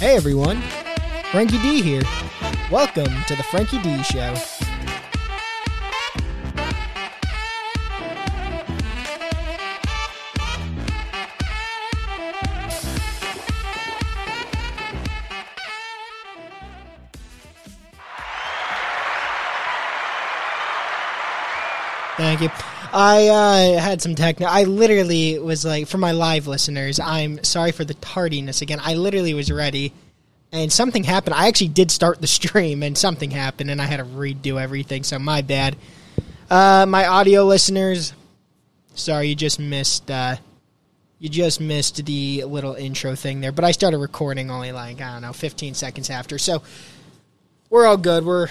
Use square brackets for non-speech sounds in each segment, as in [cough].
Hey everyone, Frankie D here. Welcome to the Frankie D Show. Thank you. I uh, had some tech. I literally was like, for my live listeners, I'm sorry for the tardiness again. I literally was ready, and something happened. I actually did start the [laughs] stream, and something happened, and I had to redo everything. So my bad. Uh, my audio listeners, sorry, you just missed. Uh, you just missed the little intro thing there. But I started recording only like I don't know, 15 seconds after. So we're all good. We're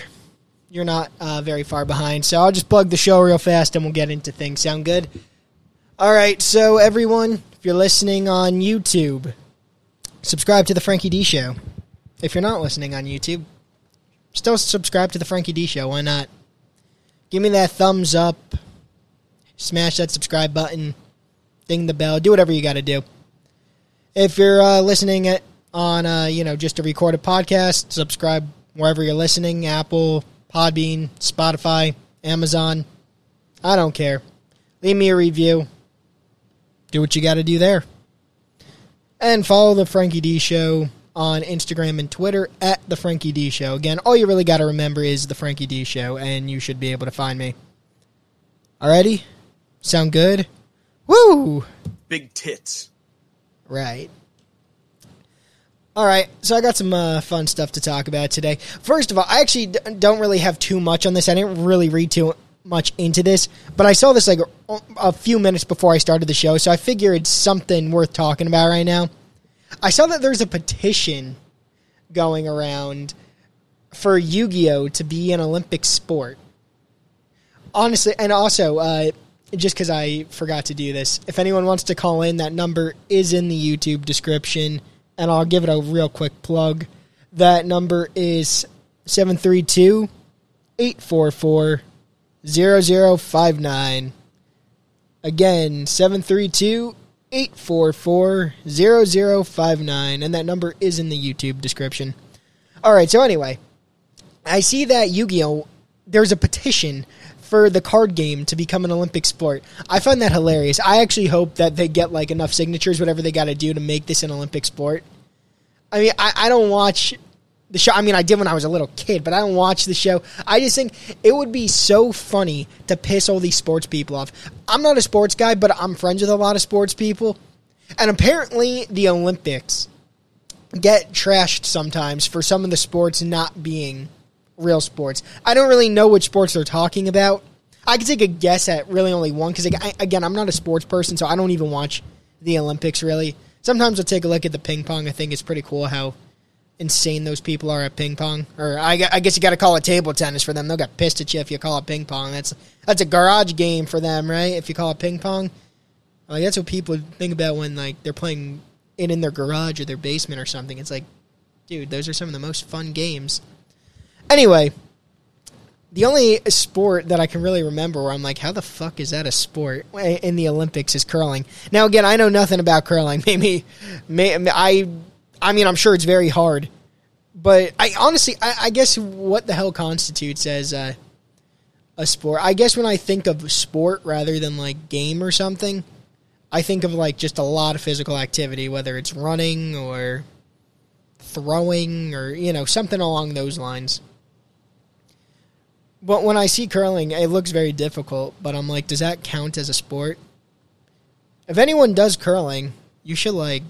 you're not uh, very far behind. So I'll just plug the show real fast and we'll get into things. Sound good? All right. So, everyone, if you're listening on YouTube, subscribe to The Frankie D Show. If you're not listening on YouTube, still subscribe to The Frankie D Show. Why not? Give me that thumbs up, smash that subscribe button, ding the bell, do whatever you got to do. If you're uh, listening on, uh, you know, just to record a recorded podcast, subscribe wherever you're listening Apple, Podbean, Spotify, Amazon. I don't care. Leave me a review. Do what you got to do there. And follow the Frankie D Show on Instagram and Twitter at the Frankie D Show. Again, all you really got to remember is the Frankie D Show, and you should be able to find me. Alrighty? Sound good? Woo! Big tits. Right. All right, so I got some uh, fun stuff to talk about today. First of all, I actually d- don't really have too much on this. I didn't really read too much into this, but I saw this like a, few minutes before I started the show, so I figure it's something worth talking about right now. I saw that there's a petition going around for Yu Gi Oh to be an Olympic sport. Honestly, and also, uh, just because I forgot to do this, if anyone wants to call in, that number is in the YouTube description and I'll give it a real quick plug. That number is 732 844 0059. Again, 732 844 0059. And that number is in the YouTube description. All right, so anyway, I see that Yu Gi Oh! There's a petition for the card game to become an Olympic sport. I find that hilarious. I actually hope that they get like enough signatures, whatever they got to do to make this an Olympic sport. I mean, I, I don't watch the show. I mean, I did when I was a little kid, but I don't watch the show. I just think it would be so funny to piss all these sports people off. I'm not a sports guy, but I'm friends with a lot of sports people. And apparently, the Olympics get trashed sometimes for some of the sports not being real sports. I don't really know which sports they're talking about. I could take a guess at really only one because, again, I'm not a sports person, so I don't even watch the Olympics really. Sometimes I'll take a look at the ping pong. I think it's pretty cool how insane those people are at ping pong. Or I, I guess you got to call it table tennis for them. They'll get pissed at you if you call it ping pong. That's that's a garage game for them, right? If you call it ping pong, like that's what people think about when like they're playing it in their garage or their basement or something. It's like, dude, those are some of the most fun games. Anyway, the only sport that I can really remember where I'm like, how the fuck is that a sport in the Olympics is curling. Now, again, I know nothing about curling. [laughs] Maybe, may, I, I mean, I'm sure it's very hard, but I honestly, I, I guess what the hell constitutes as a, a sport? I guess when I think of sport rather than like game or something, I think of like just a lot of physical activity, whether it's running or throwing or you know something along those lines. But when I see curling, it looks very difficult. But I'm like, does that count as a sport? If anyone does curling, you should like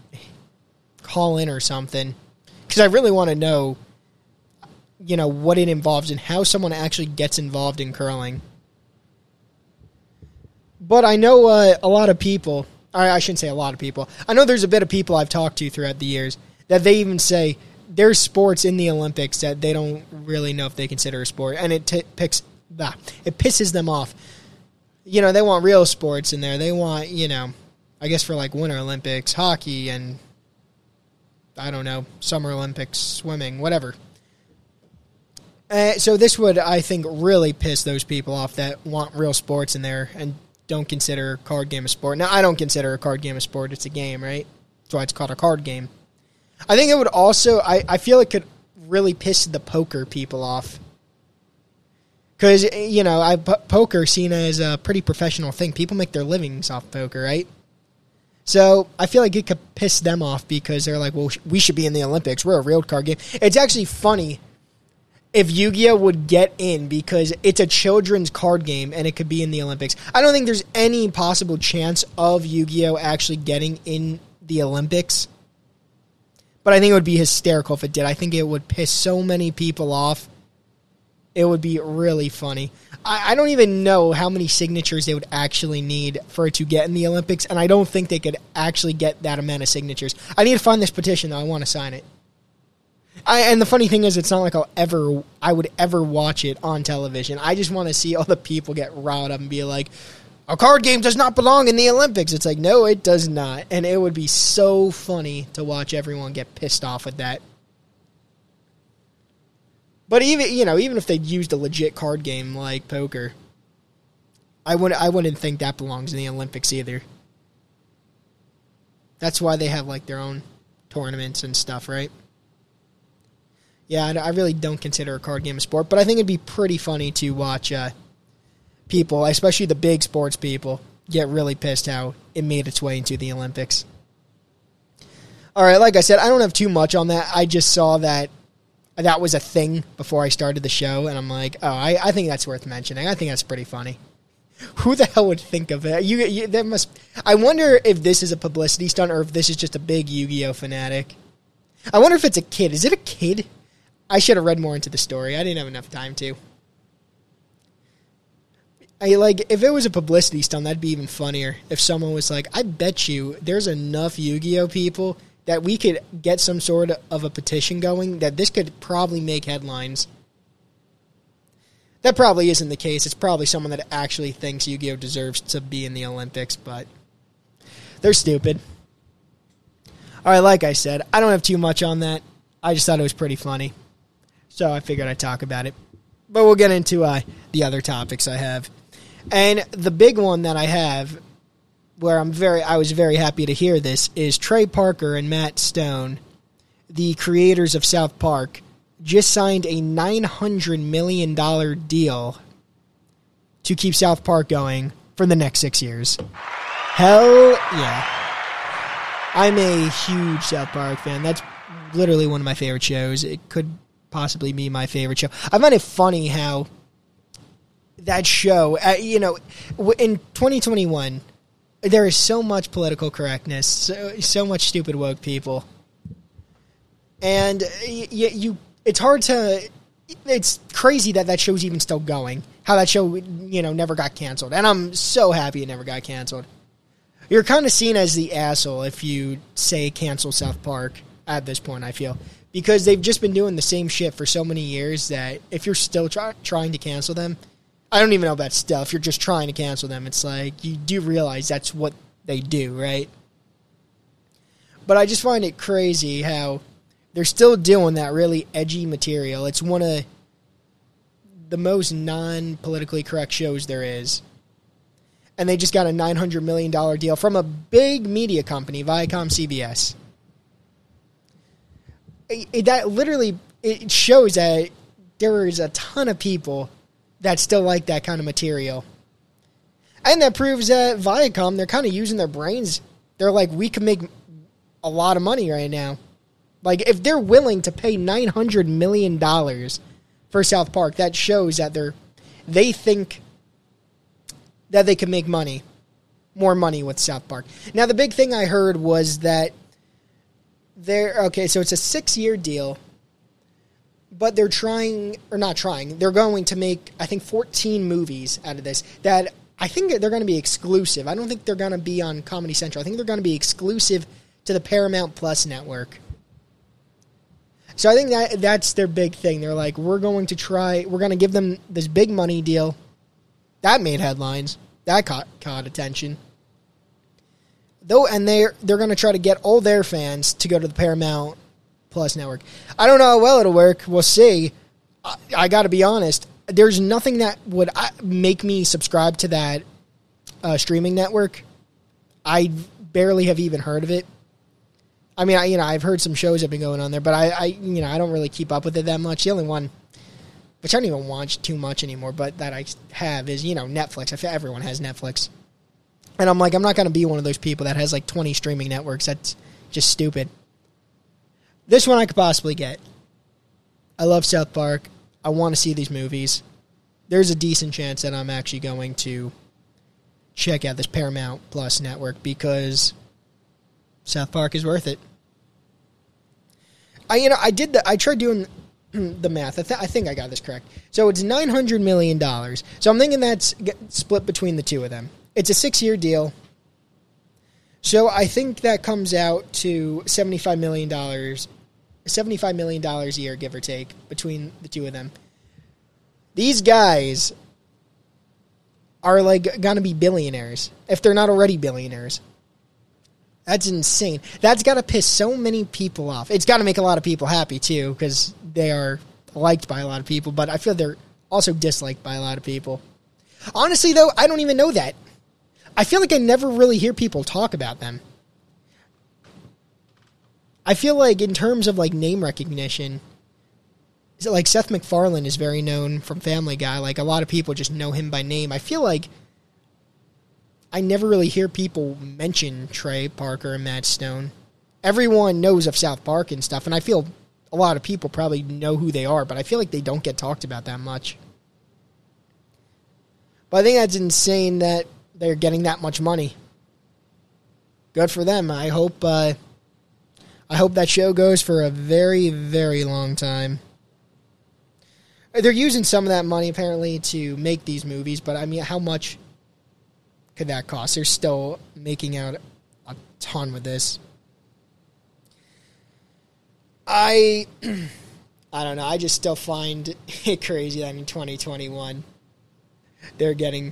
call in or something, because I really want to know, you know, what it involves and how someone actually gets involved in curling. But I know uh, a lot of people. I shouldn't say a lot of people. I know there's a bit of people I've talked to throughout the years that they even say there's sports in the Olympics that they don't really know if they consider a sport, and it t- picks bah, it pisses them off. You know, they want real sports in there. They want, you know, I guess for like Winter Olympics, hockey, and I don't know, Summer Olympics, swimming, whatever. Uh, so this would, I think, really piss those people off that want real sports in there and don't consider card game a sport. Now, I don't consider a card game a sport; it's a game, right? That's why it's called a card game. I think it would also. I, I feel it could really piss the poker people off. Because you know, I p- poker seen as a pretty professional thing. People make their livings off poker, right? So I feel like it could piss them off because they're like, "Well, we should be in the Olympics. We're a real card game." It's actually funny if Yu-Gi-Oh would get in because it's a children's card game and it could be in the Olympics. I don't think there's any possible chance of Yu-Gi-Oh actually getting in the Olympics. But I think it would be hysterical if it did. I think it would piss so many people off. It would be really funny. I, I don't even know how many signatures they would actually need for it to get in the Olympics, and I don't think they could actually get that amount of signatures. I need to find this petition though. I want to sign it. I, and the funny thing is, it's not like I'll ever, I would ever watch it on television. I just want to see all the people get riled up and be like, "A card game does not belong in the Olympics." It's like, no, it does not, and it would be so funny to watch everyone get pissed off at that. But even you know, even if they used a legit card game like poker, I wouldn't I wouldn't think that belongs in the Olympics either. That's why they have like their own tournaments and stuff, right? Yeah, I really don't consider a card game a sport, but I think it'd be pretty funny to watch uh, people, especially the big sports people, get really pissed how it made its way into the Olympics. All right, like I said, I don't have too much on that. I just saw that that was a thing before I started the show, and I'm like, oh, I, I think that's worth mentioning. I think that's pretty funny. [laughs] Who the hell would think of it? You, you that must. I wonder if this is a publicity stunt or if this is just a big Yu-Gi-Oh fanatic. I wonder if it's a kid. Is it a kid? I should have read more into the story. I didn't have enough time to. I like if it was a publicity stunt, that'd be even funnier. If someone was like, "I bet you there's enough Yu-Gi-Oh people that we could get some sort of a petition going that this could probably make headlines." That probably isn't the case. It's probably someone that actually thinks Yu-Gi-Oh deserves to be in the Olympics, but they're stupid. All right, like I said, I don't have too much on that. I just thought it was pretty funny, so I figured I'd talk about it. But we'll get into uh, the other topics I have. And the big one that I have, where I'm very, I was very happy to hear this, is Trey Parker and Matt Stone, the creators of South Park, just signed a nine hundred million dollar deal to keep South Park going for the next six years. Hell yeah! I'm a huge South Park fan. That's literally one of my favorite shows. It could possibly be my favorite show. I find it funny how that show, uh, you know, in 2021, there is so much political correctness, so, so much stupid woke people, and y- y- you, it's hard to. It's crazy that that show's even still going. How that show, you know, never got canceled, and I'm so happy it never got canceled. You're kind of seen as the asshole if you say cancel South Park at this point. I feel because they've just been doing the same shit for so many years that if you're still try- trying to cancel them, I don't even know about stuff. You're just trying to cancel them, it's like you do realize that's what they do, right? But I just find it crazy how they're still doing that really edgy material. It's one of the most non politically correct shows there is. And they just got a $900 million deal from a big media company, Viacom CBS. It, it- that literally it shows that there is a ton of people that still like that kind of material. And that proves that Viacom, they're kind of using their brains. They're like, we can make a lot of money right now. Like, if they're willing to pay $900 million for South Park, that shows that they're, they think that they can make money, more money with South Park. Now, the big thing I heard was that they're, okay, so it's a six year deal but they're trying or not trying they're going to make i think 14 movies out of this that i think they're going to be exclusive. I don't think they're going to be on comedy central. I think they're going to be exclusive to the paramount plus network. So i think that that's their big thing. They're like we're going to try we're going to give them this big money deal. That made headlines. That caught, caught attention. Though and they're they're going to try to get all their fans to go to the paramount Plus Network. I don't know how well it'll work. We'll see. I, I got to be honest. There's nothing that would make me subscribe to that uh, streaming network. I barely have even heard of it. I mean, I, you know, I've heard some shows have been going on there, but I, I, you know, I don't really keep up with it that much. The only one, which I don't even watch too much anymore, but that I have is you know Netflix. I feel everyone has Netflix, and I'm like, I'm not to be one of those people that has like 20 streaming networks. That's just stupid. This one I could possibly get. I love South Park. I want to see these movies. There's a decent chance that I'm actually going to check out this Paramount Plus network because South Park is worth it. I you know I did the I tried doing [clears throat] the math. I, th- I think I got this correct. So it's nine hundred million dollars. So I'm thinking that's split between the two of them. It's a six year deal. So I think that comes out to seventy five million dollars, seventy five million dollars a year, give or take, between the two of them. These guys are like gonna be billionaires if they're not already billionaires. That's insane. That's got to piss so many people off. It's got to make a lot of people happy too because they are liked by a lot of people, but I feel they're also disliked by a lot of people. Honestly, though, I don't even know that. I feel like I never really hear people talk about them. I feel like in terms of like name recognition, like Seth MacFarlane is very known from Family Guy. Like a lot of people just know him by name. I feel like I never really hear people mention Trey Parker and Matt Stone. Everyone knows of South Park and stuff, and I feel a lot of people probably know who they are, but I feel like they don't get talked about that much. But I think that's insane that they're getting that much money. Good for them. I hope. Uh, I hope that show goes for a very, very long time. They're using some of that money apparently to make these movies, but I mean, how much could that cost? They're still making out a ton with this. I [clears throat] I don't know. I just still find [laughs] it crazy that in 2021 they're getting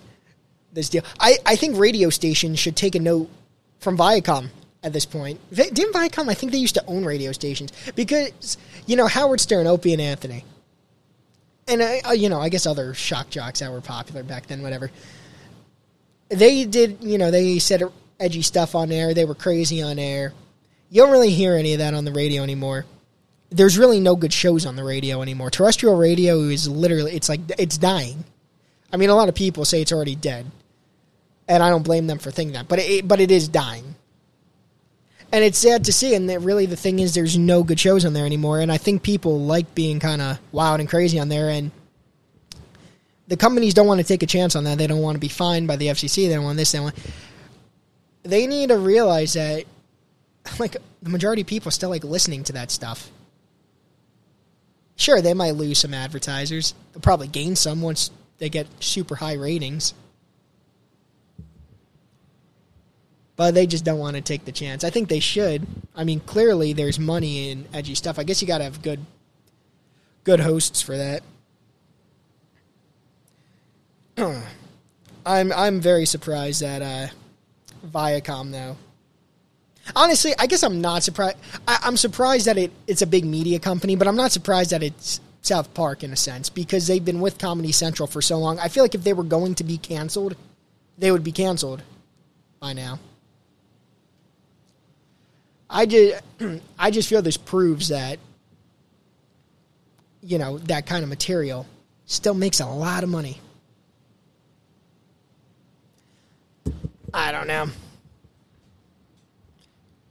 this deal. I, I think radio stations should take a note from Viacom at this point. Didn't Viacom? I think they used to own radio stations because you know Howard Stern, Opie, and Anthony, and I, you know I guess other shock jocks that were popular back then. Whatever they did, you know, they said edgy stuff on air. They were crazy on air. You don't really hear any of that on the radio anymore. There's really no good shows on the radio anymore. Terrestrial radio is literally, it's like, it's dying. I mean, a lot of people say it's already dead. And I don't blame them for thinking that, but it, but it is dying. And it's sad to see. And really, the thing is, there's no good shows on there anymore. And I think people like being kind of wild and crazy on there. And the companies don't want to take a chance on that. They don't want to be fined by the FCC. They don't want this. They want. They need to realize that, [laughs] like the majority of people still like listening to that stuff. Sure, they might lose some advertisers. They'll probably gain some once they get super high ratings. But they just don't want to take the chance. I think they should. I mean, clearly there's money in edgy stuff. I guess you got to have good good hosts for that. [clears throat] I'm I'm very surprised that uh, Viacom though. Honestly, I guess I'm not surprised. I, am surprised that it, it's a big media company, but I'm not surprised that it's South Park in a sense because they've been with Comedy Central for so long. I feel like if they were going to be canceled, they would be canceled by now. I just [clears throat] I just feel this proves that you know that kind of material still makes a lot of money. I don't know.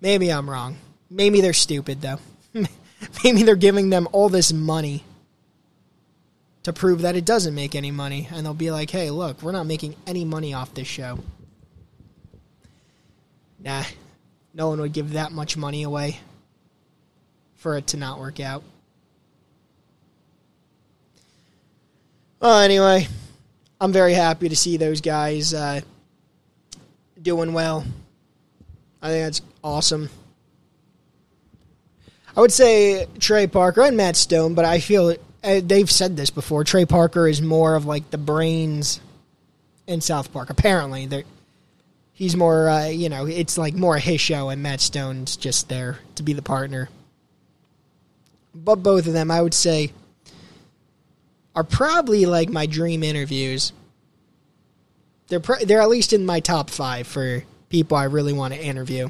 Maybe I'm wrong. Maybe they're stupid, though. [laughs] Maybe they're giving them all this money to prove that it doesn't make any money. And they'll be like, hey, look, we're not making any money off this show. Nah, no one would give that much money away for it to not work out. Well, anyway, I'm very happy to see those guys uh, doing well. I think that's awesome. I would say Trey Parker and Matt Stone, but I feel uh, they've said this before. Trey Parker is more of like the brains in South Park. Apparently, they he's more, uh, you know, it's like more his show, and Matt Stone's just there to be the partner. But both of them, I would say, are probably like my dream interviews they're they're at least in my top five for people I really want to interview.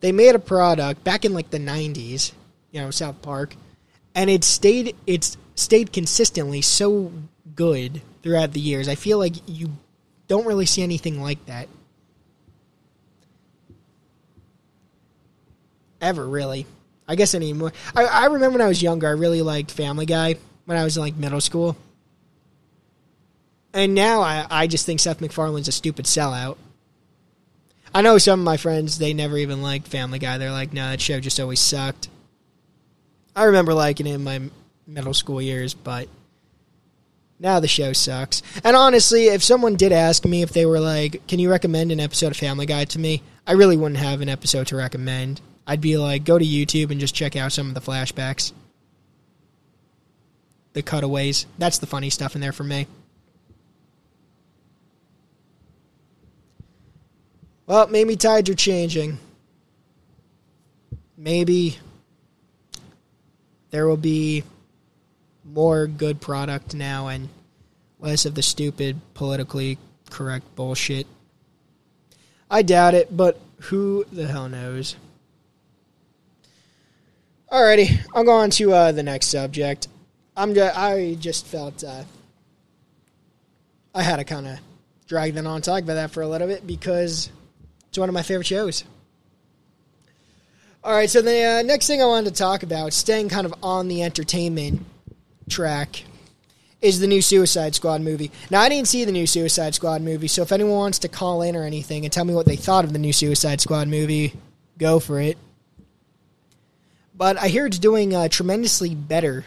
they made a product back in like the 90s, you know, South Park, and it stayed it's stayed consistently so good throughout the years. I feel like you don't really see anything like that ever really. I guess anymore. I, I remember when I was younger, I really liked Family Guy when I was in like middle school. And now I, I just think Seth MacFarlane's a stupid sellout. I know some of my friends, they never even liked Family Guy. They're like, no, that show just always sucked. I remember liking it in my middle school years, but now the show sucks. And honestly, if someone did ask me if they were like, can you recommend an episode of Family Guy to me? I really wouldn't have an episode to recommend. I'd be like, go to YouTube and just check out some of the flashbacks, the cutaways. That's the funny stuff in there for me. Well, maybe tides are changing. Maybe there will be more good product now and less of the stupid, politically correct bullshit. I doubt it, but who the hell knows? Alrighty, I'll go on to uh, the next subject. I'm just, I just felt uh, I had to kind of drag that on, talk about that for a little bit because it's one of my favorite shows. All right, so the uh, next thing I wanted to talk about, staying kind of on the entertainment track, is the new Suicide Squad movie. Now, I didn't see the new Suicide Squad movie, so if anyone wants to call in or anything and tell me what they thought of the new Suicide Squad movie, go for it. But I hear it's doing uh, tremendously better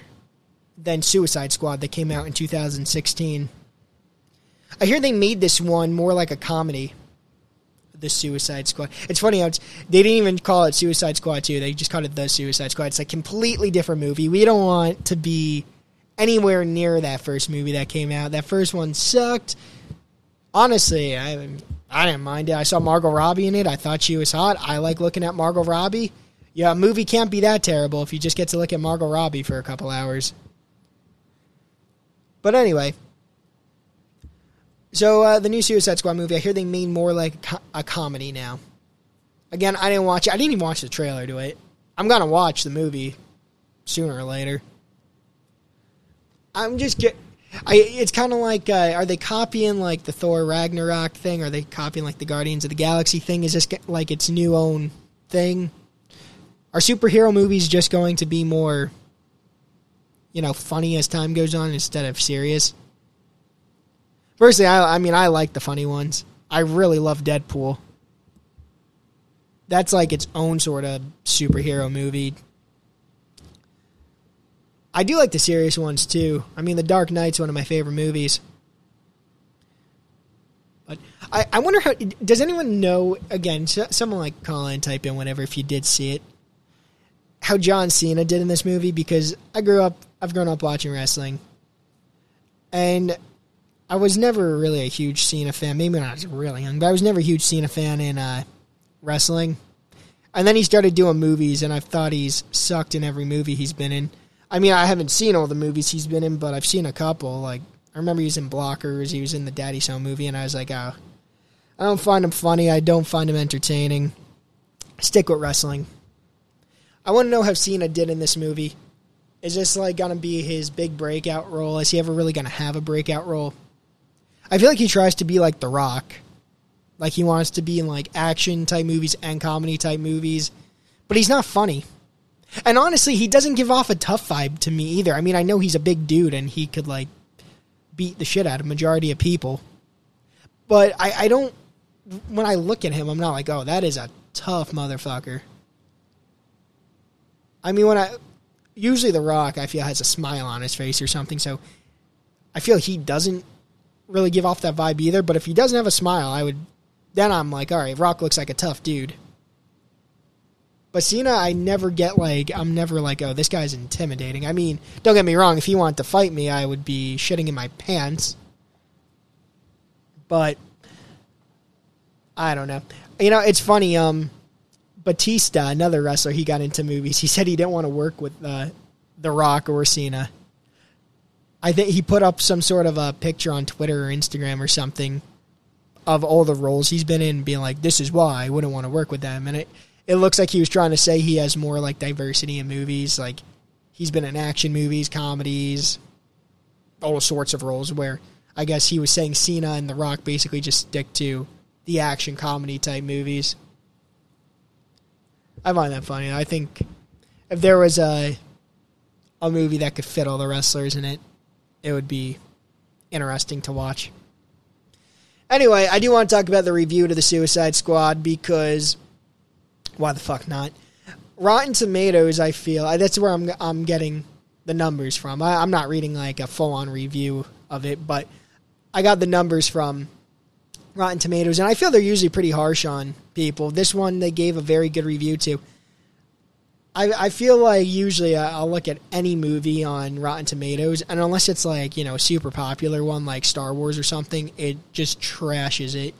than Suicide Squad that came out in 2016. I hear they made this one more like a comedy. The Suicide Squad. It's funny how it's, they didn't even call it Suicide Squad 2. They just called it The Suicide Squad. It's a completely different movie. We don't want to be anywhere near that first movie that came out. That first one sucked. Honestly, I I didn't mind it. I saw Margot Robbie in it. I thought she was hot. I like looking at Margot Robbie. Yeah, a movie can't be that terrible if you just get to look at Margot Robbie for a couple hours. But anyway, so uh, the new Suicide Squad movie, I hear they mean more like a, a comedy now. Again, I didn't watch it. I didn't even watch the trailer to it. I'm gonna watch the movie sooner or later. I'm just get. I, it's kind of like, uh, are they copying like the Thor Ragnarok thing? Are they copying like the Guardians of the Galaxy thing? Is this like its new own thing? Are superhero movies just going to be more, you know, funny as time goes on instead of serious? Personally, I, I mean, I like the funny ones. I really love Deadpool. That's like its own sort of superhero movie. I do like the serious ones too. I mean, The Dark Knight's one of my favorite movies. But I, I wonder how. Does anyone know? Again, someone like Colin in, type in whatever if you did see it how John Cena did in this movie because I grew up, I've grown up watching wrestling, and I was never really a huge Cena fan. Maybe when I was really young, but I was never a huge Cena fan in uh, wrestling. And then he started doing movies, and I've thought he's sucked in every movie he's been in. I mean, I haven't seen all the movies he's been in, but I've seen a couple. Like I remember he was in Blockers, he was in the Daddy Home movie, and I was like, oh, I don't find him funny. I don't find him entertaining. Stick with wrestling. I want to know how Cena did in this movie. Is this like gonna be his big breakout role? Is he ever really gonna have a breakout role? I feel like he tries to be like The Rock. Like he wants to be in like action type movies and comedy type movies, but he's not funny. And honestly, he doesn't give off a tough vibe to me either. I mean, I know he's a big dude and he could like beat the shit out of majority of people, but I, I don't. When I look at him, I'm not like, oh, that is a tough motherfucker. I mean, when I usually The Rock, I feel has a smile on his face or something, so I feel he doesn't really give off that vibe either. But if he doesn't have a smile, I would then I'm like, all right, Rock looks like a tough dude. But Cena, I never get like I'm never like, oh, this guy's intimidating. I mean, don't get me wrong. If he wanted to fight me, I would be shitting in my pants. But I don't know. You know, it's funny. Um, Batista, another wrestler, he got into movies. He said he didn't want to work with uh, The Rock or Cena. I think he put up some sort of a picture on Twitter or Instagram or something of all the roles he's been in, being like, "This is why I wouldn't want to work with them." And it it looks like he was trying to say he has more like diversity in movies. Like he's been in action movies, comedies, all sorts of roles. Where I guess he was saying Cena and The Rock basically just stick to the action comedy type movies. I find that funny. I think if there was a a movie that could fit all the wrestlers in it, it would be interesting to watch. Anyway, I do want to talk about the review to the Suicide Squad because why the fuck not? Rotten Tomatoes, I feel that's where I'm I'm getting the numbers from. I, I'm not reading like a full on review of it, but I got the numbers from Rotten Tomatoes, and I feel they're usually pretty harsh on people. This one they gave a very good review to. I, I feel like usually uh, I'll look at any movie on Rotten Tomatoes, and unless it's like you know a super popular one like Star Wars or something, it just trashes it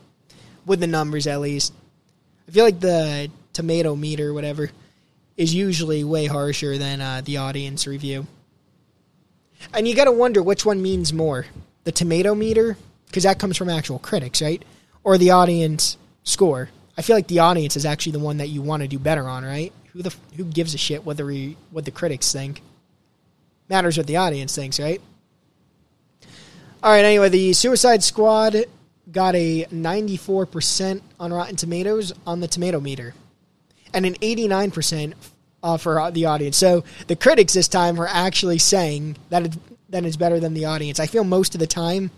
with the numbers at least. I feel like the tomato meter, whatever, is usually way harsher than uh, the audience review. And you got to wonder which one means more: the tomato meter, because that comes from actual critics, right, or the audience score. I feel like the audience is actually the one that you want to do better on, right? Who the who gives a shit what the what the critics think? Matters what the audience thinks, right? All right. Anyway, the Suicide Squad got a 94% on Rotten Tomatoes on the tomato meter, and an 89% uh, for the audience. So the critics this time are actually saying that it, that it's better than the audience. I feel most of the time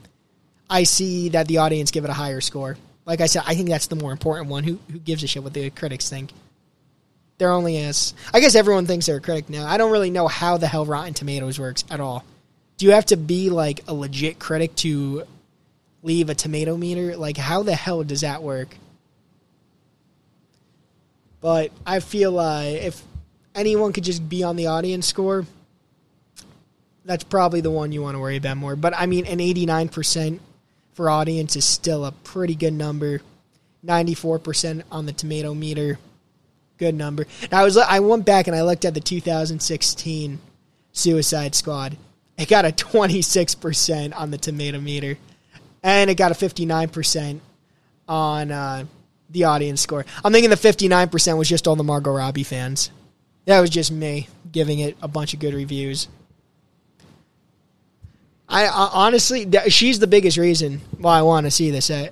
I see that the audience give it a higher score. Like I said, I think that's the more important one. Who who gives a shit what the critics think? They're only as I guess everyone thinks they're a critic now. I don't really know how the hell Rotten Tomatoes works at all. Do you have to be like a legit critic to leave a tomato meter? Like how the hell does that work? But I feel uh, if anyone could just be on the audience score, that's probably the one you want to worry about more. But I mean, an 89% for audience is still a pretty good number. 94% on the tomato meter. Good number. Now, I was I went back and I looked at the 2016 Suicide Squad. It got a 26% on the tomato meter. And it got a 59% on uh, the audience score. I'm thinking the 59% was just all the Margot Robbie fans. That was just me giving it a bunch of good reviews. I, I honestly, she's the biggest reason why I want to see this uh,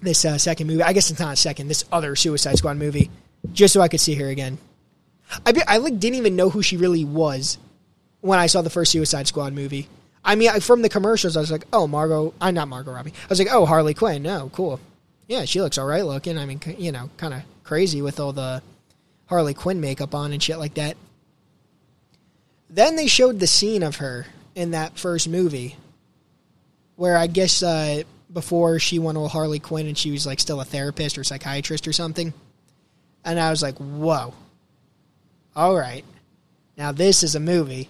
this uh, second movie. I guess it's not a second. This other Suicide Squad movie, just so I could see her again. I be, I like didn't even know who she really was when I saw the first Suicide Squad movie. I mean, from the commercials, I was like, oh, Margot. I'm not Margot Robbie. I was like, oh, Harley Quinn. No, cool. Yeah, she looks all right looking. I mean, you know, kind of crazy with all the Harley Quinn makeup on and shit like that. Then they showed the scene of her in that first movie, where I guess uh, before she went with Harley Quinn and she was like still a therapist or psychiatrist or something, and I was like, whoa, all right, now this is a movie.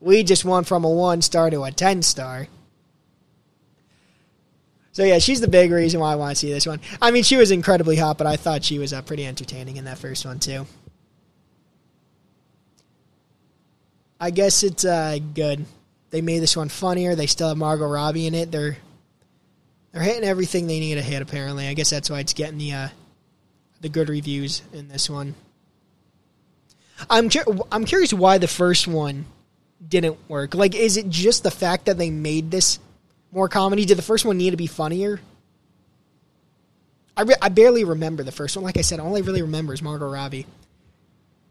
We just went from a one star to a ten star. So yeah, she's the big reason why I want to see this one. I mean, she was incredibly hot, but I thought she was uh, pretty entertaining in that first one too. I guess it's uh, good. They made this one funnier. They still have Margot Robbie in it. They're they're hitting everything they need to hit. Apparently, I guess that's why it's getting the uh, the good reviews in this one. I'm cu- I'm curious why the first one didn't work. Like, is it just the fact that they made this more comedy? Did the first one need to be funnier? I, re- I barely remember the first one. Like I said, all I really remember is Margot Robbie.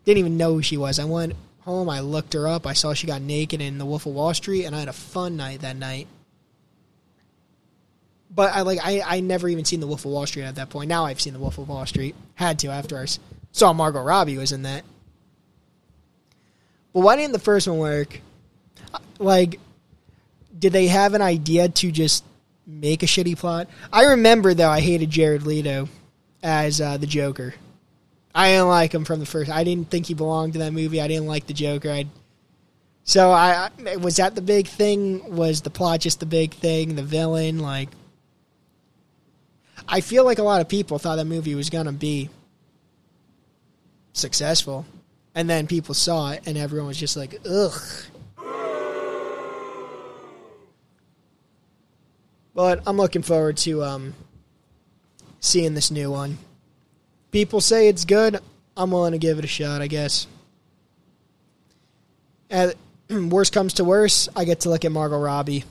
Didn't even know who she was. I went home. I looked her up. I saw she got naked in The Wolf of Wall Street, and I had a fun night that night. But I like I I never even seen The Wolf of Wall Street at that point. Now I've seen The Wolf of Wall Street. Had to after I saw Margot Robbie was in that. But why didn't the first one work? Like, did they have an idea to just make a shitty plot? I remember though I hated Jared Leto as uh, the Joker. I didn't like him from the first. I didn't think he belonged to that movie. I didn't like the Joker. I so I was that the big thing. Was the plot just the big thing? The villain, like I feel like a lot of people thought that movie was gonna be successful, and then people saw it, and everyone was just like, ugh. But I'm looking forward to um, seeing this new one. People say it's good. I'm willing to give it a shot, I guess. And [clears throat] worst comes to worst, I get to look at Margot Robbie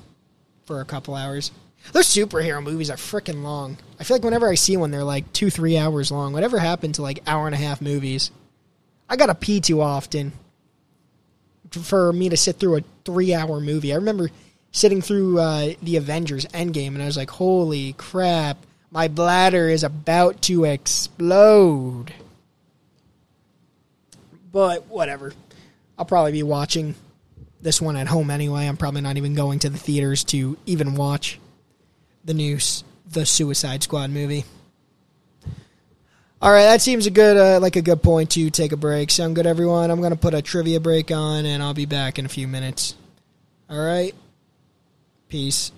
for a couple hours. Those superhero movies are freaking long. I feel like whenever I see one, they're like two, three hours long. Whatever happened to like hour and a half movies? I gotta pee too often for me to sit through a three hour movie. I remember sitting through uh, the Avengers Endgame and I was like, holy crap, my bladder is about to explode. But whatever. I'll probably be watching this one at home anyway. I'm probably not even going to the theaters to even watch the new the Suicide Squad movie. All right, that seems a good uh, like a good point to take a break. Sound good, everyone? I'm gonna put a trivia break on, and I'll be back in a few minutes. All right, peace.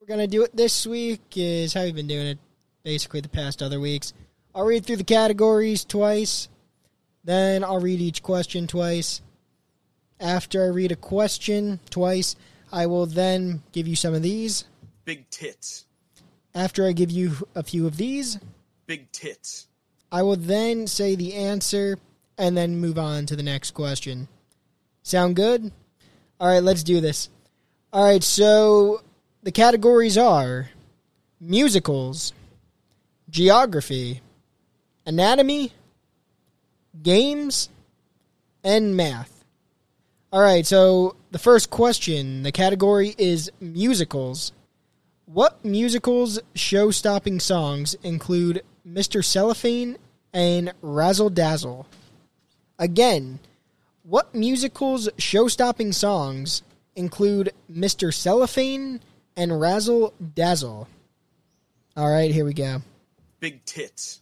We're gonna do it this week is how we've been doing it, basically the past other weeks. I'll read through the categories twice, then I'll read each question twice. After I read a question twice, I will then give you some of these. Big tits. After I give you a few of these, Big tits. I will then say the answer and then move on to the next question. Sound good? All right, let's do this. All right, so the categories are musicals, geography, anatomy, games, and math. All right, so the first question, the category is musicals. What musicals show stopping songs include Mr. Cellophane and Razzle Dazzle? Again, what musicals show stopping songs include Mr. Cellophane and Razzle Dazzle? All right, here we go. Big tits.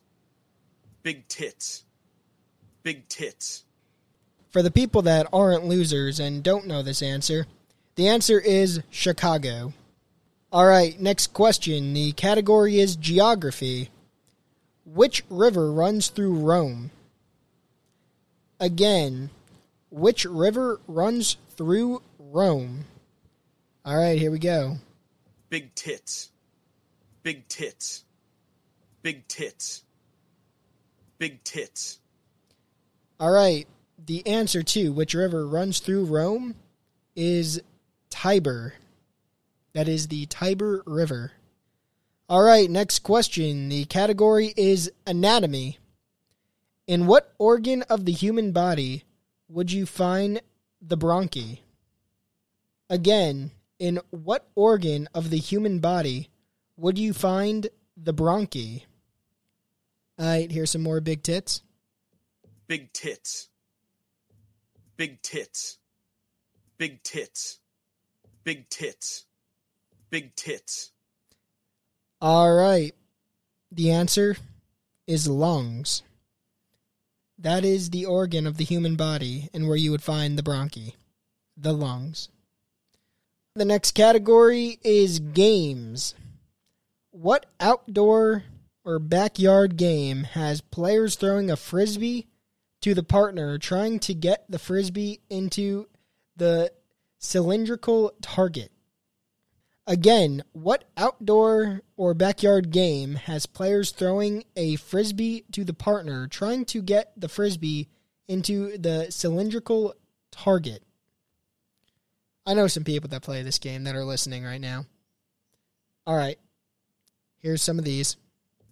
Big tits. Big tits. For the people that aren't losers and don't know this answer, the answer is Chicago. All right, next question. The category is geography. Which river runs through Rome? Again, which river runs through Rome? All right, here we go. Big tits. Big tits. Big tits. Big tits. All right, the answer to which river runs through Rome is Tiber. That is the Tiber River. All right, next question. The category is anatomy. In what organ of the human body would you find the bronchi? Again, in what organ of the human body would you find the bronchi? All right, here's some more big tits. Big tits. Big tits. Big tits. Big tits. Big tits. All right. The answer is lungs. That is the organ of the human body and where you would find the bronchi, the lungs. The next category is games. What outdoor or backyard game has players throwing a frisbee to the partner trying to get the frisbee into the cylindrical target? Again, what outdoor or backyard game has players throwing a frisbee to the partner trying to get the frisbee into the cylindrical target? I know some people that play this game that are listening right now. All right. Here's some of these.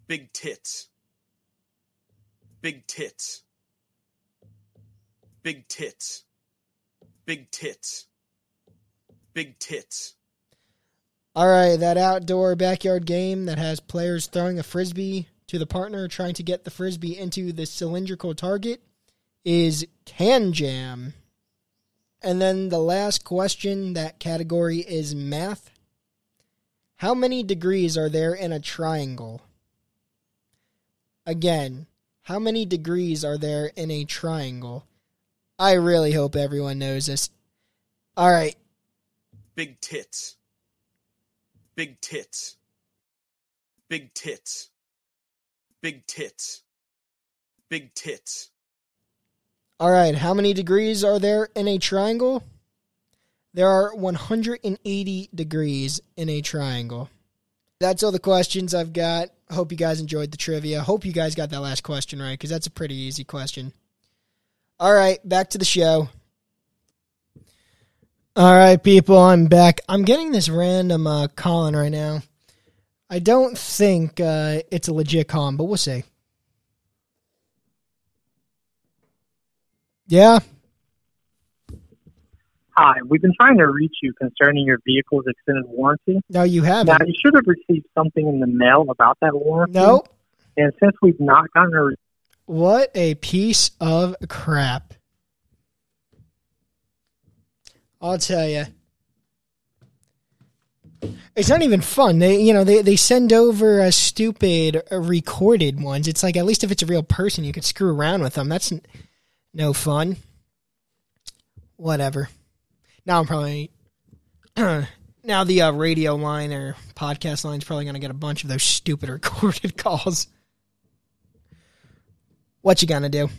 Big tits. Big tits. Big tits. Big tits. Big tits. All right, that outdoor backyard game that has players throwing a frisbee to the partner trying to get the frisbee into the cylindrical target is KanJam. And then the last question, that category is math. How many degrees are there in a triangle? Again, how many degrees are there in a triangle? I really hope everyone knows this. All right. Big tits. Big tits. Big tits. Big tits. Big tits. All right, how many degrees are there in a triangle? There are 180 degrees in a triangle. That's all the questions I've got. Hope you guys enjoyed the trivia. Hope you guys got that last question right because that's a pretty easy question. All right, back to the show. All right, people, I'm back. I'm getting this random uh, calling right now. I don't think uh, it's a legit call, but we'll see. Yeah. Hi, we've been trying to reach you concerning your vehicle's extended warranty. No, you haven't. Now, you should have received something in the mail about that warranty. Nope. And since we've not gotten a What a piece of crap. I'll tell you. It's not even fun. They, you know, they, they send over a stupid uh, recorded ones. It's like at least if it's a real person, you could screw around with them. That's n- no fun. Whatever. Now I'm probably [clears throat] now the uh, radio line or podcast line is probably going to get a bunch of those stupid [laughs] recorded calls. What you gonna do?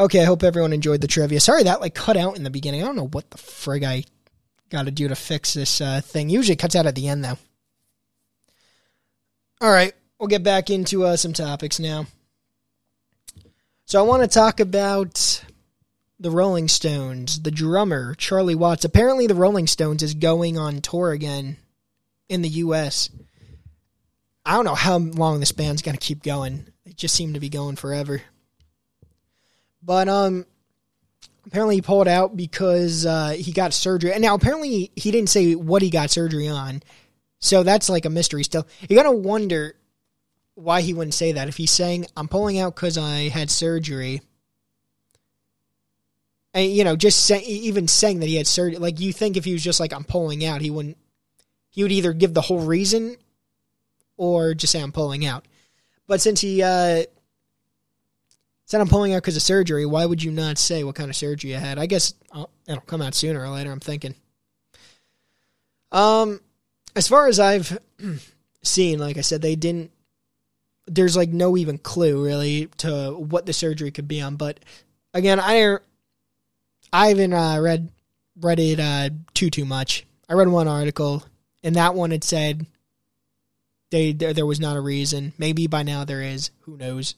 Okay, I hope everyone enjoyed the trivia. Sorry that like cut out in the beginning. I don't know what the frig I got to do to fix this uh, thing. Usually cuts out at the end though. All right, we'll get back into uh, some topics now. So I want to talk about the Rolling Stones. The drummer Charlie Watts. Apparently, the Rolling Stones is going on tour again in the U.S. I don't know how long this band's gonna keep going. They just seem to be going forever. But um, apparently he pulled out because uh, he got surgery. And now apparently he didn't say what he got surgery on, so that's like a mystery still. You're gonna wonder why he wouldn't say that if he's saying I'm pulling out because I had surgery. And you know, just say, even saying that he had surgery, like you think if he was just like I'm pulling out, he wouldn't. He would either give the whole reason, or just say I'm pulling out. But since he uh, said I'm pulling out because of surgery, why would you not say what kind of surgery you had? I guess I'll, it'll come out sooner or later. I'm thinking. Um, as far as I've [clears throat] seen, like I said, they didn't. There's like no even clue really to what the surgery could be on. But again, I I haven't uh, read read it uh, too too much. I read one article, and that one had said they there was not a reason. Maybe by now there is. Who knows?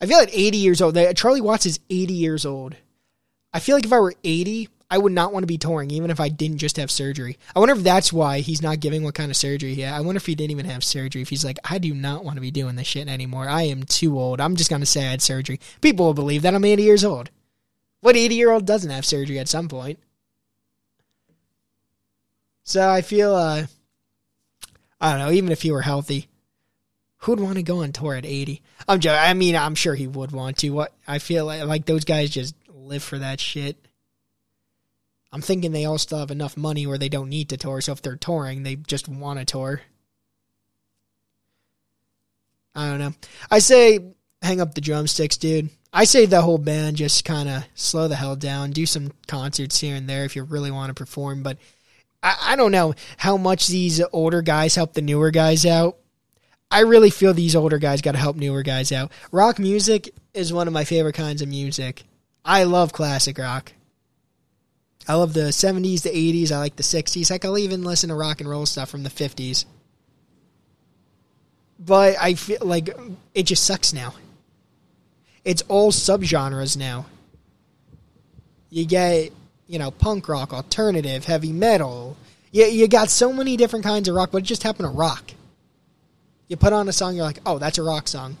I feel like 80 years old. Charlie Watts is 80 years old. I feel like if I were 80, I would not want to be touring, even if I didn't just have surgery. I wonder if that's why he's not giving what kind of surgery he had. I wonder if he didn't even have surgery. If he's like, I do not want to be doing this shit anymore. I am too old. I'm just going to say I had surgery. People will believe that I'm 80 years old. What 80 year old doesn't have surgery at some point? So I feel, uh, I don't know, even if he were healthy, who'd want to go on tour at 80? I'm joking. I mean, I'm sure he would want to. What I feel like, like those guys just live for that shit. I'm thinking they all still have enough money where they don't need to tour. So if they're touring, they just want to tour. I don't know. I say hang up the drumsticks, dude. I say the whole band just kind of slow the hell down, do some concerts here and there if you really want to perform. But I, I don't know how much these older guys help the newer guys out. I really feel these older guys got to help newer guys out. Rock music is one of my favorite kinds of music. I love classic rock. I love the 70s, the 80s. I like the 60s. Heck, I'll even listen to rock and roll stuff from the 50s. But I feel like it just sucks now. It's all subgenres now. You get, you know, punk rock, alternative, heavy metal. You, you got so many different kinds of rock, but it just happened to rock. You put on a song, you're like, oh, that's a rock song.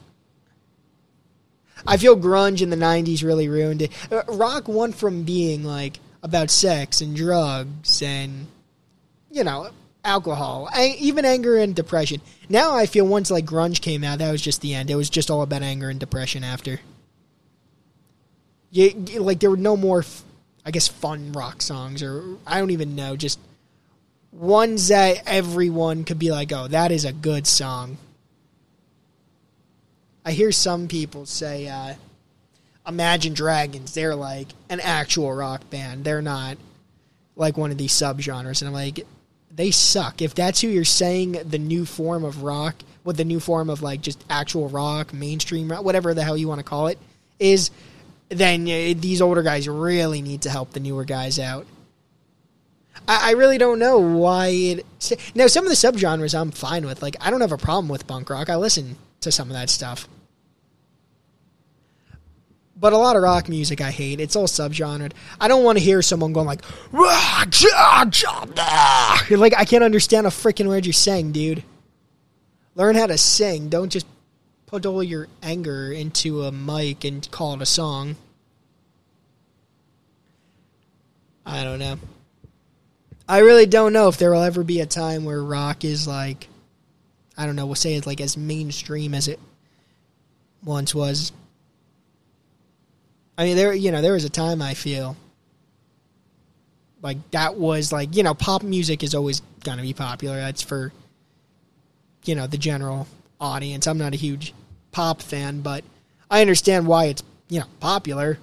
I feel grunge in the 90s really ruined it. Uh, Rock went from being like about sex and drugs and, you know, alcohol, even anger and depression. Now I feel once like grunge came out, that was just the end. It was just all about anger and depression after. You, like there were no more, I guess, fun rock songs or I don't even know, just ones that everyone could be like, oh, that is a good song. I hear some people say, uh, Imagine Dragons, they're like an actual rock band. They're not like one of these subgenres. And I'm like, they suck. If that's who you're saying the new form of rock, what the new form of like just actual rock, mainstream rock, whatever the hell you want to call it, is, then uh, these older guys really need to help the newer guys out. I, I really don't know why it. Now, some of the subgenres I'm fine with. Like, I don't have a problem with punk rock. I listen to some of that stuff. But a lot of rock music I hate. It's all subgenred. I don't want to hear someone going like, like I can't understand a freaking word you're saying, dude. Learn how to sing. Don't just put all your anger into a mic and call it a song. I don't know. I really don't know if there will ever be a time where rock is like, I don't know, we'll say it's like as mainstream as it once was. I mean, there, you know, there was a time I feel like that was like, you know, pop music is always going to be popular. That's for, you know, the general audience. I'm not a huge pop fan, but I understand why it's, you know, popular.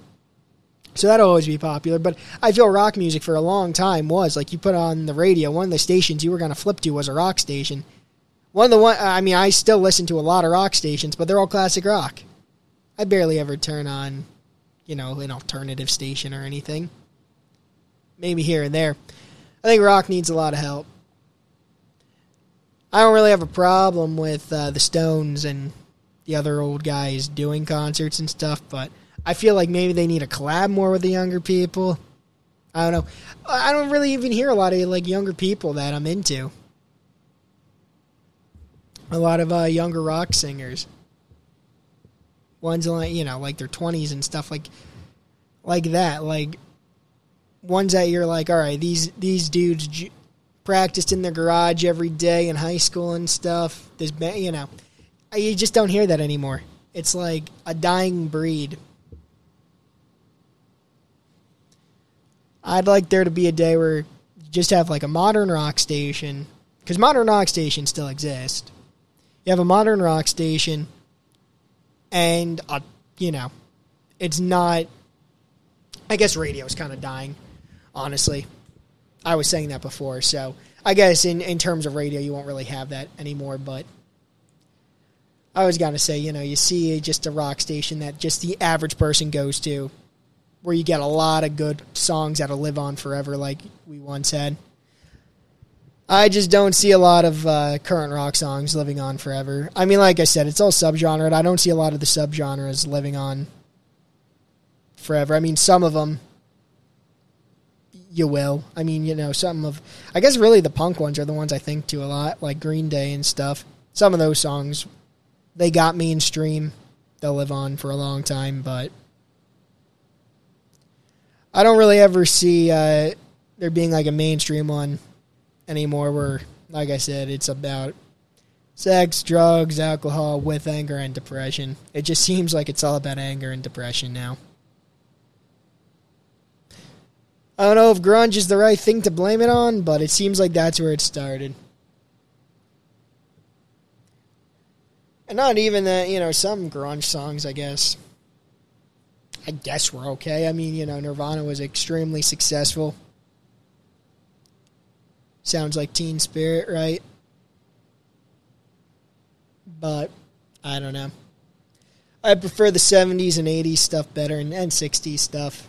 So that'll always be popular. But I feel rock music for a long time was like you put on the radio, one of the stations you were going to flip to was a rock station. One of the one, I mean, I still listen to a lot of rock stations, but they're all classic rock. I barely ever turn on, you know, an alternative station or anything. Maybe here and there. I think rock needs a lot of help. I don't really have a problem with uh, the Stones and the other old guys doing concerts and stuff, but I feel like maybe they need to collab more with the younger people. I don't know. I don't really even hear a lot of like younger people that I'm into. A lot of uh, younger rock singers. Ones like you know, like their twenties and stuff like like that. Like ones that you're like, all right, these these dudes j- practiced in their garage every day in high school and stuff. There's you know, you just don't hear that anymore. It's like a dying breed. I'd like there to be a day where you just have like a modern rock station because modern rock stations still exist. You have a modern rock station, and a, you know, it's not. I guess radio is kind of dying, honestly. I was saying that before, so I guess in in terms of radio, you won't really have that anymore. But I was gonna say, you know, you see just a rock station that just the average person goes to where you get a lot of good songs that'll live on forever, like we once had. I just don't see a lot of uh, current rock songs living on forever. I mean, like I said, it's all subgenre. And I don't see a lot of the subgenres living on forever. I mean, some of them you will. I mean, you know, some of I guess really the punk ones are the ones I think to a lot, like Green Day and stuff. Some of those songs they got mainstream. They'll live on for a long time, but I don't really ever see uh, there being like a mainstream one anymore. Where, like I said, it's about sex, drugs, alcohol, with anger and depression. It just seems like it's all about anger and depression now. I don't know if grunge is the right thing to blame it on, but it seems like that's where it started. And not even that, you know, some grunge songs, I guess I guess we're okay. I mean, you know, Nirvana was extremely successful. Sounds like Teen Spirit, right? But I don't know. I prefer the 70s and 80s stuff better and, and 60s stuff.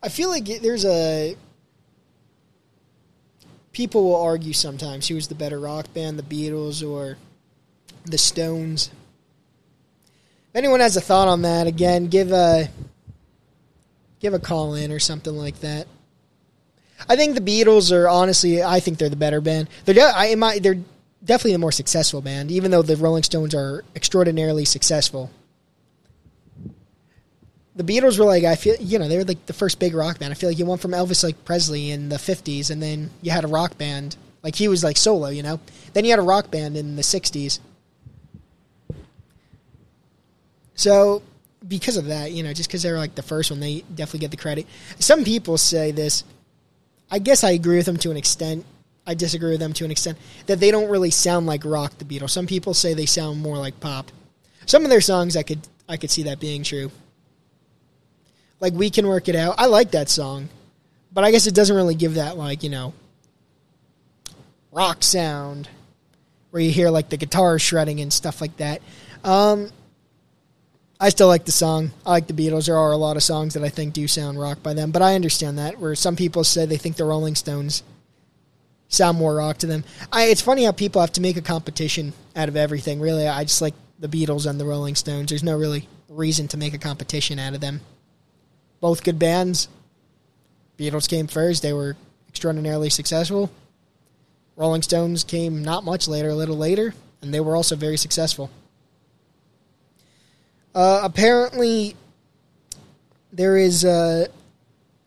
I feel like there's a. People will argue sometimes who was the better rock band, the Beatles or the Stones anyone has a thought on that, again, give a give a call in or something like that. I think the Beatles are honestly, I think they're the better band. They're de- I, my, they're definitely the more successful band, even though the Rolling Stones are extraordinarily successful. The Beatles were like I feel you know they were like the first big rock band. I feel like you went from Elvis like Presley in the fifties, and then you had a rock band like he was like solo, you know. Then you had a rock band in the sixties, So because of that, you know, just because they're like the first one, they definitely get the credit. Some people say this. I guess I agree with them to an extent. I disagree with them to an extent that they don't really sound like rock. The Beatles. Some people say they sound more like pop. Some of their songs, I could I could see that being true. Like we can work it out. I like that song, but I guess it doesn't really give that like you know rock sound where you hear like the guitar shredding and stuff like that. Um, I still like the song. I like the Beatles. There are a lot of songs that I think do sound rock by them, but I understand that. Where some people say they think the Rolling Stones sound more rock to them. I, it's funny how people have to make a competition out of everything. Really, I just like the Beatles and the Rolling Stones. There's no really reason to make a competition out of them. Both good bands. Beatles came first. They were extraordinarily successful. Rolling Stones came not much later, a little later, and they were also very successful. Uh, apparently, there is uh,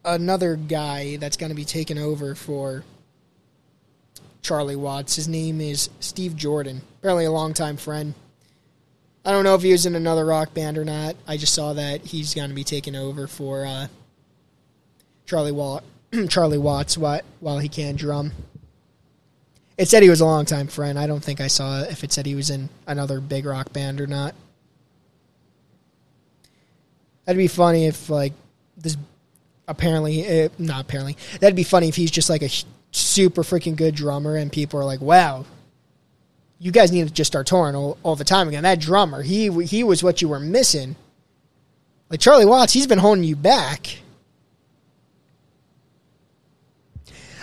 another guy that's going to be taking over for Charlie Watts. His name is Steve Jordan. Apparently, a longtime friend. I don't know if he was in another rock band or not. I just saw that he's going to be taking over for uh, Charlie Watt, [clears throat] Charlie Watts while, while he can drum. It said he was a longtime friend. I don't think I saw if it said he was in another big rock band or not. That'd be funny if like this. Apparently, uh, not apparently. That'd be funny if he's just like a super freaking good drummer, and people are like, "Wow, you guys need to just start touring all, all the time again." That drummer, he he was what you were missing. Like Charlie Watts, he's been holding you back.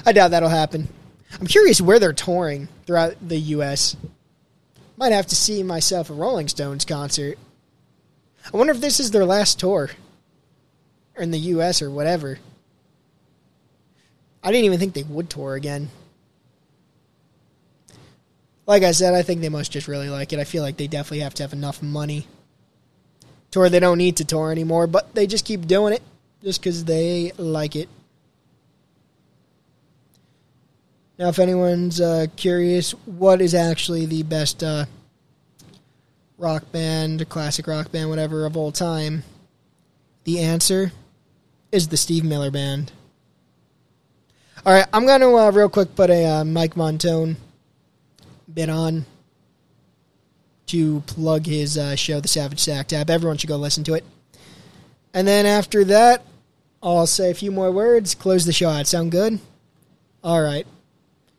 I doubt that'll happen. I'm curious where they're touring throughout the U.S. Might have to see myself a Rolling Stones concert. I wonder if this is their last tour or in the U.S. or whatever. I didn't even think they would tour again. Like I said, I think they must just really like it. I feel like they definitely have to have enough money to where they don't need to tour anymore, but they just keep doing it just because they like it. Now, if anyone's uh, curious, what is actually the best uh, rock band, classic rock band, whatever of all time? The answer is the Steve Miller Band. All right, I'm going to uh, real quick put a uh, Mike Montone bit on to plug his uh, show, The Savage Sack Tap. Everyone should go listen to it. And then after that, I'll say a few more words, close the show out. Sound good? All right.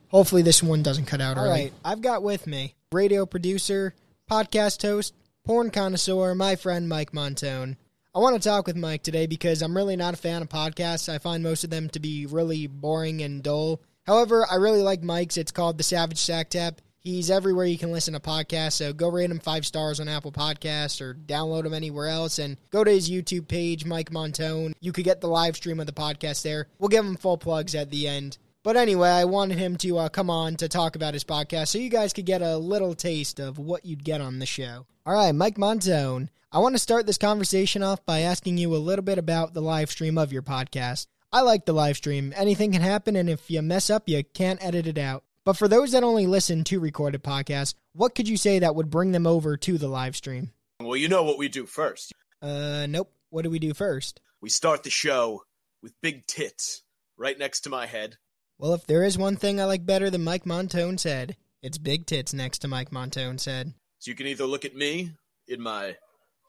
Hopefully this one doesn't cut out All early. right, I've got with me radio producer, podcast host, porn connoisseur, my friend Mike Montone. I want to talk with Mike today because I'm really not a fan of podcasts. I find most of them to be really boring and dull. However, I really like Mike's. It's called the Savage Sack Tap. He's everywhere you can listen to podcasts, so go rate him five stars on Apple Podcasts or download him anywhere else and go to his YouTube page, Mike Montone. You could get the live stream of the podcast there. We'll give him full plugs at the end. But anyway, I wanted him to uh, come on to talk about his podcast so you guys could get a little taste of what you'd get on the show. All right, Mike Montone. I want to start this conversation off by asking you a little bit about the live stream of your podcast. I like the live stream. Anything can happen, and if you mess up, you can't edit it out. But for those that only listen to recorded podcasts, what could you say that would bring them over to the live stream? Well, you know what we do first. Uh, nope. What do we do first? We start the show with big tits right next to my head. Well, if there is one thing I like better than Mike Montone said, it's big tits next to Mike Montone said. So you can either look at me in my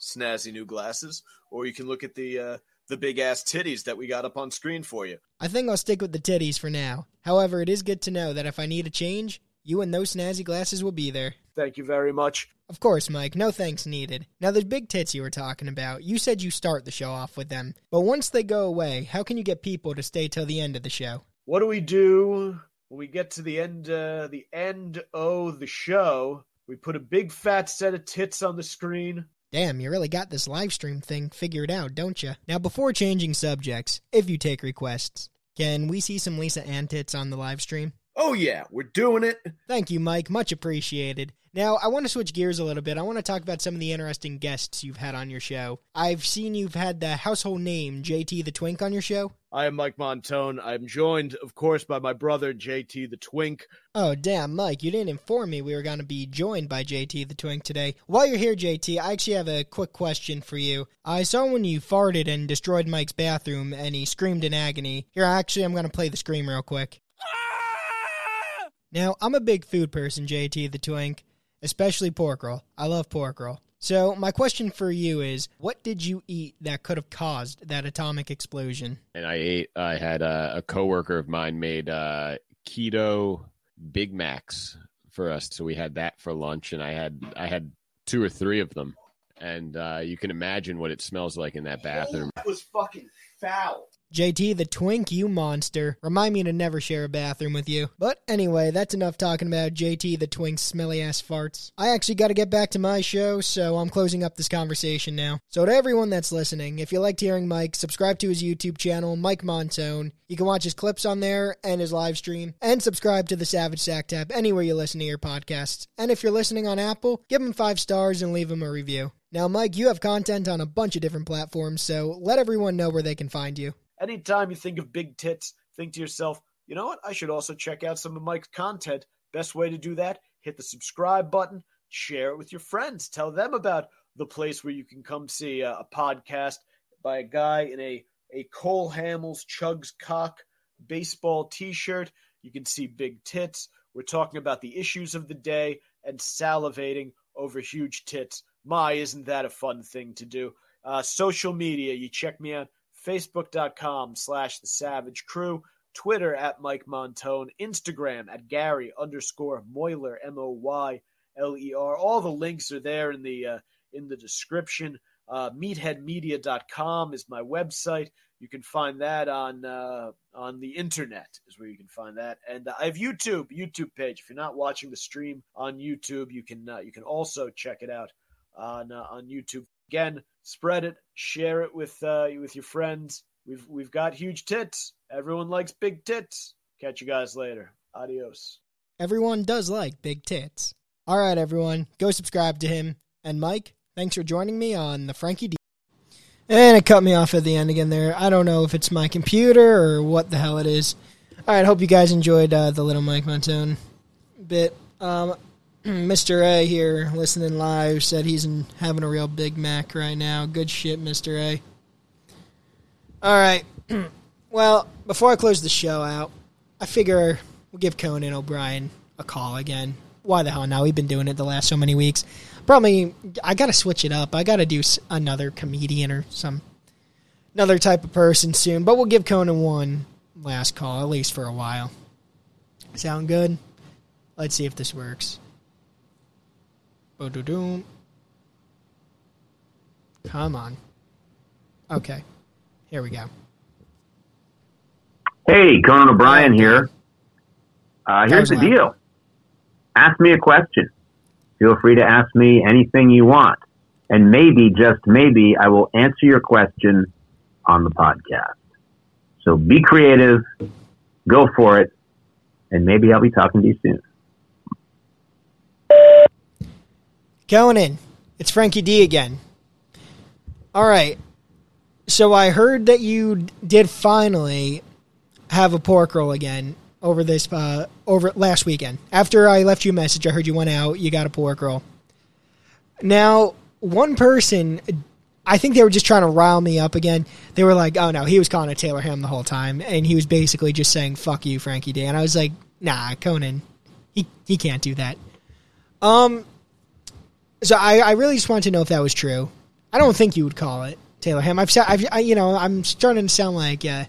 snazzy new glasses, or you can look at the uh, the big ass titties that we got up on screen for you. I think I'll stick with the titties for now. However, it is good to know that if I need a change, you and those snazzy glasses will be there. Thank you very much. Of course, Mike. No thanks needed. Now, those big tits you were talking about, you said you start the show off with them. But once they go away, how can you get people to stay till the end of the show? What do we do when we get to the end? Uh, the end of the show. We put a big fat set of tits on the screen. Damn, you really got this live stream thing figured out, don't you? Now, before changing subjects, if you take requests, can we see some Lisa Ann tits on the live stream? Oh yeah, we're doing it. Thank you, Mike. Much appreciated. Now, I want to switch gears a little bit. I want to talk about some of the interesting guests you've had on your show. I've seen you've had the household name JT the Twink on your show. I am Mike Montone. I'm joined, of course, by my brother JT the Twink. Oh, damn, Mike, you didn't inform me we were going to be joined by JT the Twink today. While you're here, JT, I actually have a quick question for you. I saw when you farted and destroyed Mike's bathroom and he screamed in agony. Here, actually, I'm going to play the scream real quick. Ah! Now, I'm a big food person, JT the Twink, especially pork roll. I love pork roll. So, my question for you is what did you eat that could have caused that atomic explosion? And I ate, I had a, a coworker of mine made uh, keto Big Macs for us. So we had that for lunch and I had, I had two or three of them and uh, you can imagine what it smells like in that bathroom. That was fucking foul. JT the twink, you monster. Remind me to never share a bathroom with you. But anyway, that's enough talking about JT the twink's smelly ass farts. I actually got to get back to my show, so I'm closing up this conversation now. So to everyone that's listening, if you liked hearing Mike, subscribe to his YouTube channel, Mike Montone. You can watch his clips on there and his live stream, and subscribe to the Savage Sack Tap anywhere you listen to your podcasts. And if you're listening on Apple, give him five stars and leave him a review. Now, Mike, you have content on a bunch of different platforms, so let everyone know where they can find you. Anytime you think of big tits, think to yourself, you know what? I should also check out some of Mike's content. Best way to do that, hit the subscribe button, share it with your friends, tell them about the place where you can come see a, a podcast by a guy in a, a Cole Hamels Chugs Cock baseball t shirt. You can see big tits. We're talking about the issues of the day and salivating over huge tits. My, isn't that a fun thing to do? Uh, social media, you check me out facebook.com slash the savage crew twitter at mike montone instagram at gary underscore moyler m-o-y-l-e-r all the links are there in the uh, in the description. Uh, meatheadmedia.com is my website. You can find that on uh, on the internet is where you can find that. And uh, i have youtube youtube page. If you're not watching the stream on youtube you can uh, you can also check it out on uh, on youtube again spread it share it with uh, with your friends we've we've got huge tits everyone likes big tits catch you guys later adios Everyone does like big tits. All right, everyone, go subscribe to him. And Mike, thanks for joining me on the Frankie D. And it cut me off at the end again there. I don't know if it's my computer or what the hell it is. All right, hope you guys enjoyed uh, the little Mike Montone bit. Um, Mm, Mr. A here, listening live, said he's in, having a real Big Mac right now. Good shit, Mr. A. All right. [clears throat] well, before I close the show out, I figure we'll give Conan O'Brien a call again. Why the hell now? We've been doing it the last so many weeks. Probably, I got to switch it up. I got to do another comedian or some another type of person soon. But we'll give Conan one last call, at least for a while. Sound good? Let's see if this works. Come on. Okay. Here we go. Hey, Conan O'Brien here. Uh, here's the deal. Ask me a question. Feel free to ask me anything you want. And maybe, just maybe, I will answer your question on the podcast. So be creative, go for it, and maybe I'll be talking to you soon. Conan, it's Frankie D again. All right. So I heard that you did finally have a pork roll again over this uh, over last weekend. After I left you a message, I heard you went out. You got a pork roll. Now, one person, I think they were just trying to rile me up again. They were like, "Oh no, he was calling it Taylor Ham the whole time, and he was basically just saying fuck you, Frankie D." And I was like, "Nah, Conan, he he can't do that." Um, so I, I really just wanted to know if that was true. I don't think you would call it Taylor Ham. I've, sa- I've I, you know, I'm starting to sound like uh,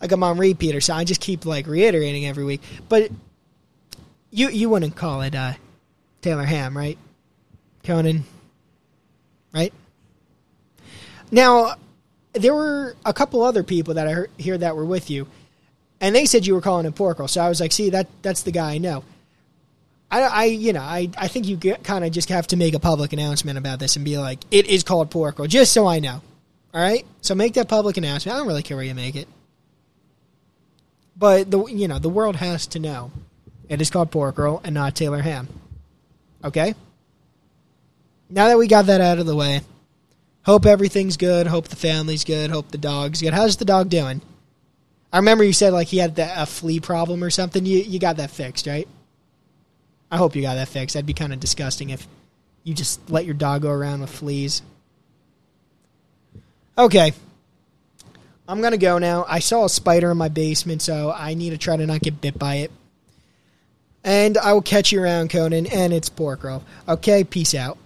like I'm on repeat or so. I just keep like reiterating every week. But you you wouldn't call it uh, Taylor Ham, right? Conan, right? Now there were a couple other people that I heard, hear that were with you, and they said you were calling it Porkle. So I was like, see that that's the guy I know. I, I you know, I, I think you kind of just have to make a public announcement about this and be like, it is called Porkle, just so I know. All right, so make that public announcement. I don't really care where you make it, but the you know the world has to know it is called Porkle and not Taylor Ham. Okay. Now that we got that out of the way, hope everything's good. Hope the family's good. Hope the dog's good. How's the dog doing? I remember you said like he had a flea problem or something. You you got that fixed, right? I hope you got that fixed. That'd be kind of disgusting if you just let your dog go around with fleas. Okay. I'm going to go now. I saw a spider in my basement, so I need to try to not get bit by it. And I will catch you around, Conan, and it's pork roll. Okay, peace out.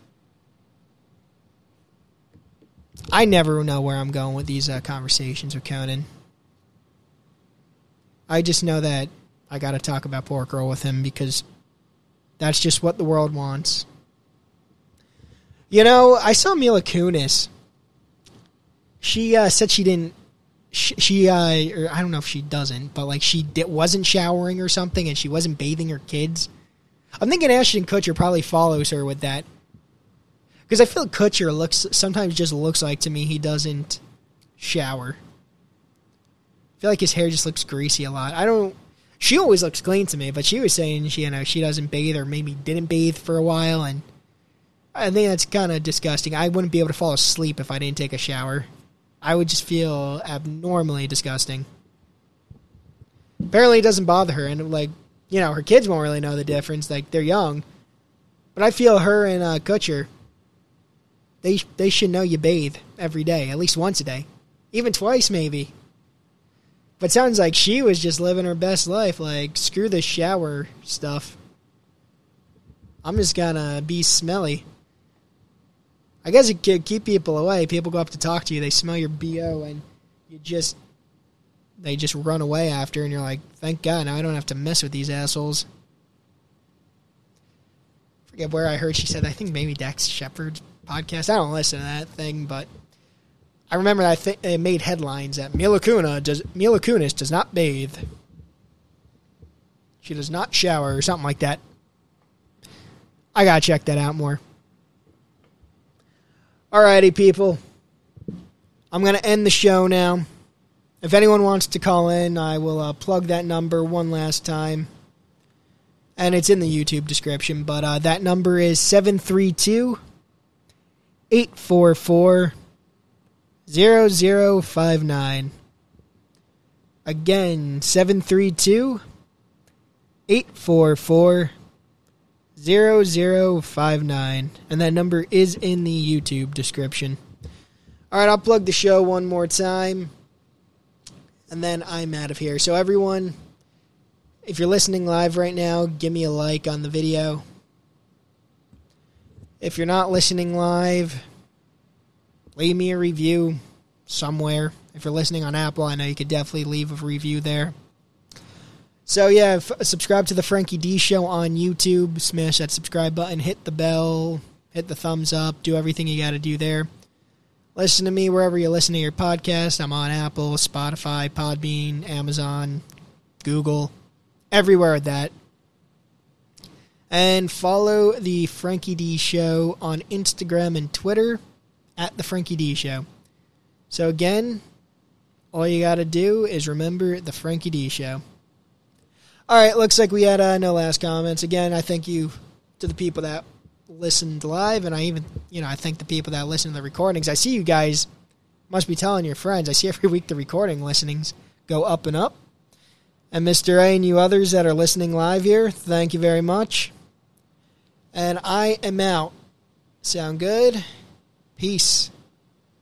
I never know where I'm going with these uh, conversations with Conan. I just know that I got to talk about pork roll with him because that's just what the world wants. You know, I saw Mila Kunis. She uh, said she didn't. She, she uh, I don't know if she doesn't, but like she di- wasn't showering or something, and she wasn't bathing her kids. I'm thinking Ashton Kutcher probably follows her with that, because I feel Kutcher looks sometimes just looks like to me he doesn't shower. I feel like his hair just looks greasy a lot. I don't. She always looks clean to me, but she was saying she, you know, she doesn't bathe or maybe didn't bathe for a while, and I think that's kind of disgusting. I wouldn't be able to fall asleep if I didn't take a shower. I would just feel abnormally disgusting. Apparently, it doesn't bother her, and like, you know, her kids won't really know the difference. Like they're young, but I feel her and uh, Kutcher. They they should know you bathe every day, at least once a day, even twice maybe. But sounds like she was just living her best life. Like screw the shower stuff. I'm just gonna be smelly. I guess it could keep people away. People go up to talk to you, they smell your bo, and you just they just run away after, and you're like, thank God, now I don't have to mess with these assholes. Forget where I heard she said. I think maybe Dax Shepard's podcast. I don't listen to that thing, but I remember that th- it made headlines that Mila Kunis does Mila Kunis does not bathe. She does not shower or something like that. I gotta check that out more. Alrighty, people. I'm gonna end the show now. If anyone wants to call in, I will uh, plug that number one last time. And it's in the YouTube description, but uh, that number is 732 844 0059. Again, 732 844 0059. And that number is in the YouTube description. All right, I'll plug the show one more time. And then I'm out of here. So, everyone, if you're listening live right now, give me a like on the video. If you're not listening live, leave me a review somewhere. If you're listening on Apple, I know you could definitely leave a review there. So yeah, f- subscribe to the Frankie D Show on YouTube. Smash that subscribe button, hit the bell, hit the thumbs up, do everything you got to do there. Listen to me wherever you listen to your podcast. I'm on Apple, Spotify, Podbean, Amazon, Google, everywhere at that. And follow the Frankie D Show on Instagram and Twitter at the Frankie D Show. So again, all you got to do is remember the Frankie D Show. All right, looks like we had uh, no last comments. Again, I thank you to the people that listened live, and I even, you know, I thank the people that listen to the recordings. I see you guys must be telling your friends. I see every week the recording listenings go up and up. And Mr. A and you others that are listening live here, thank you very much. And I am out. Sound good? Peace.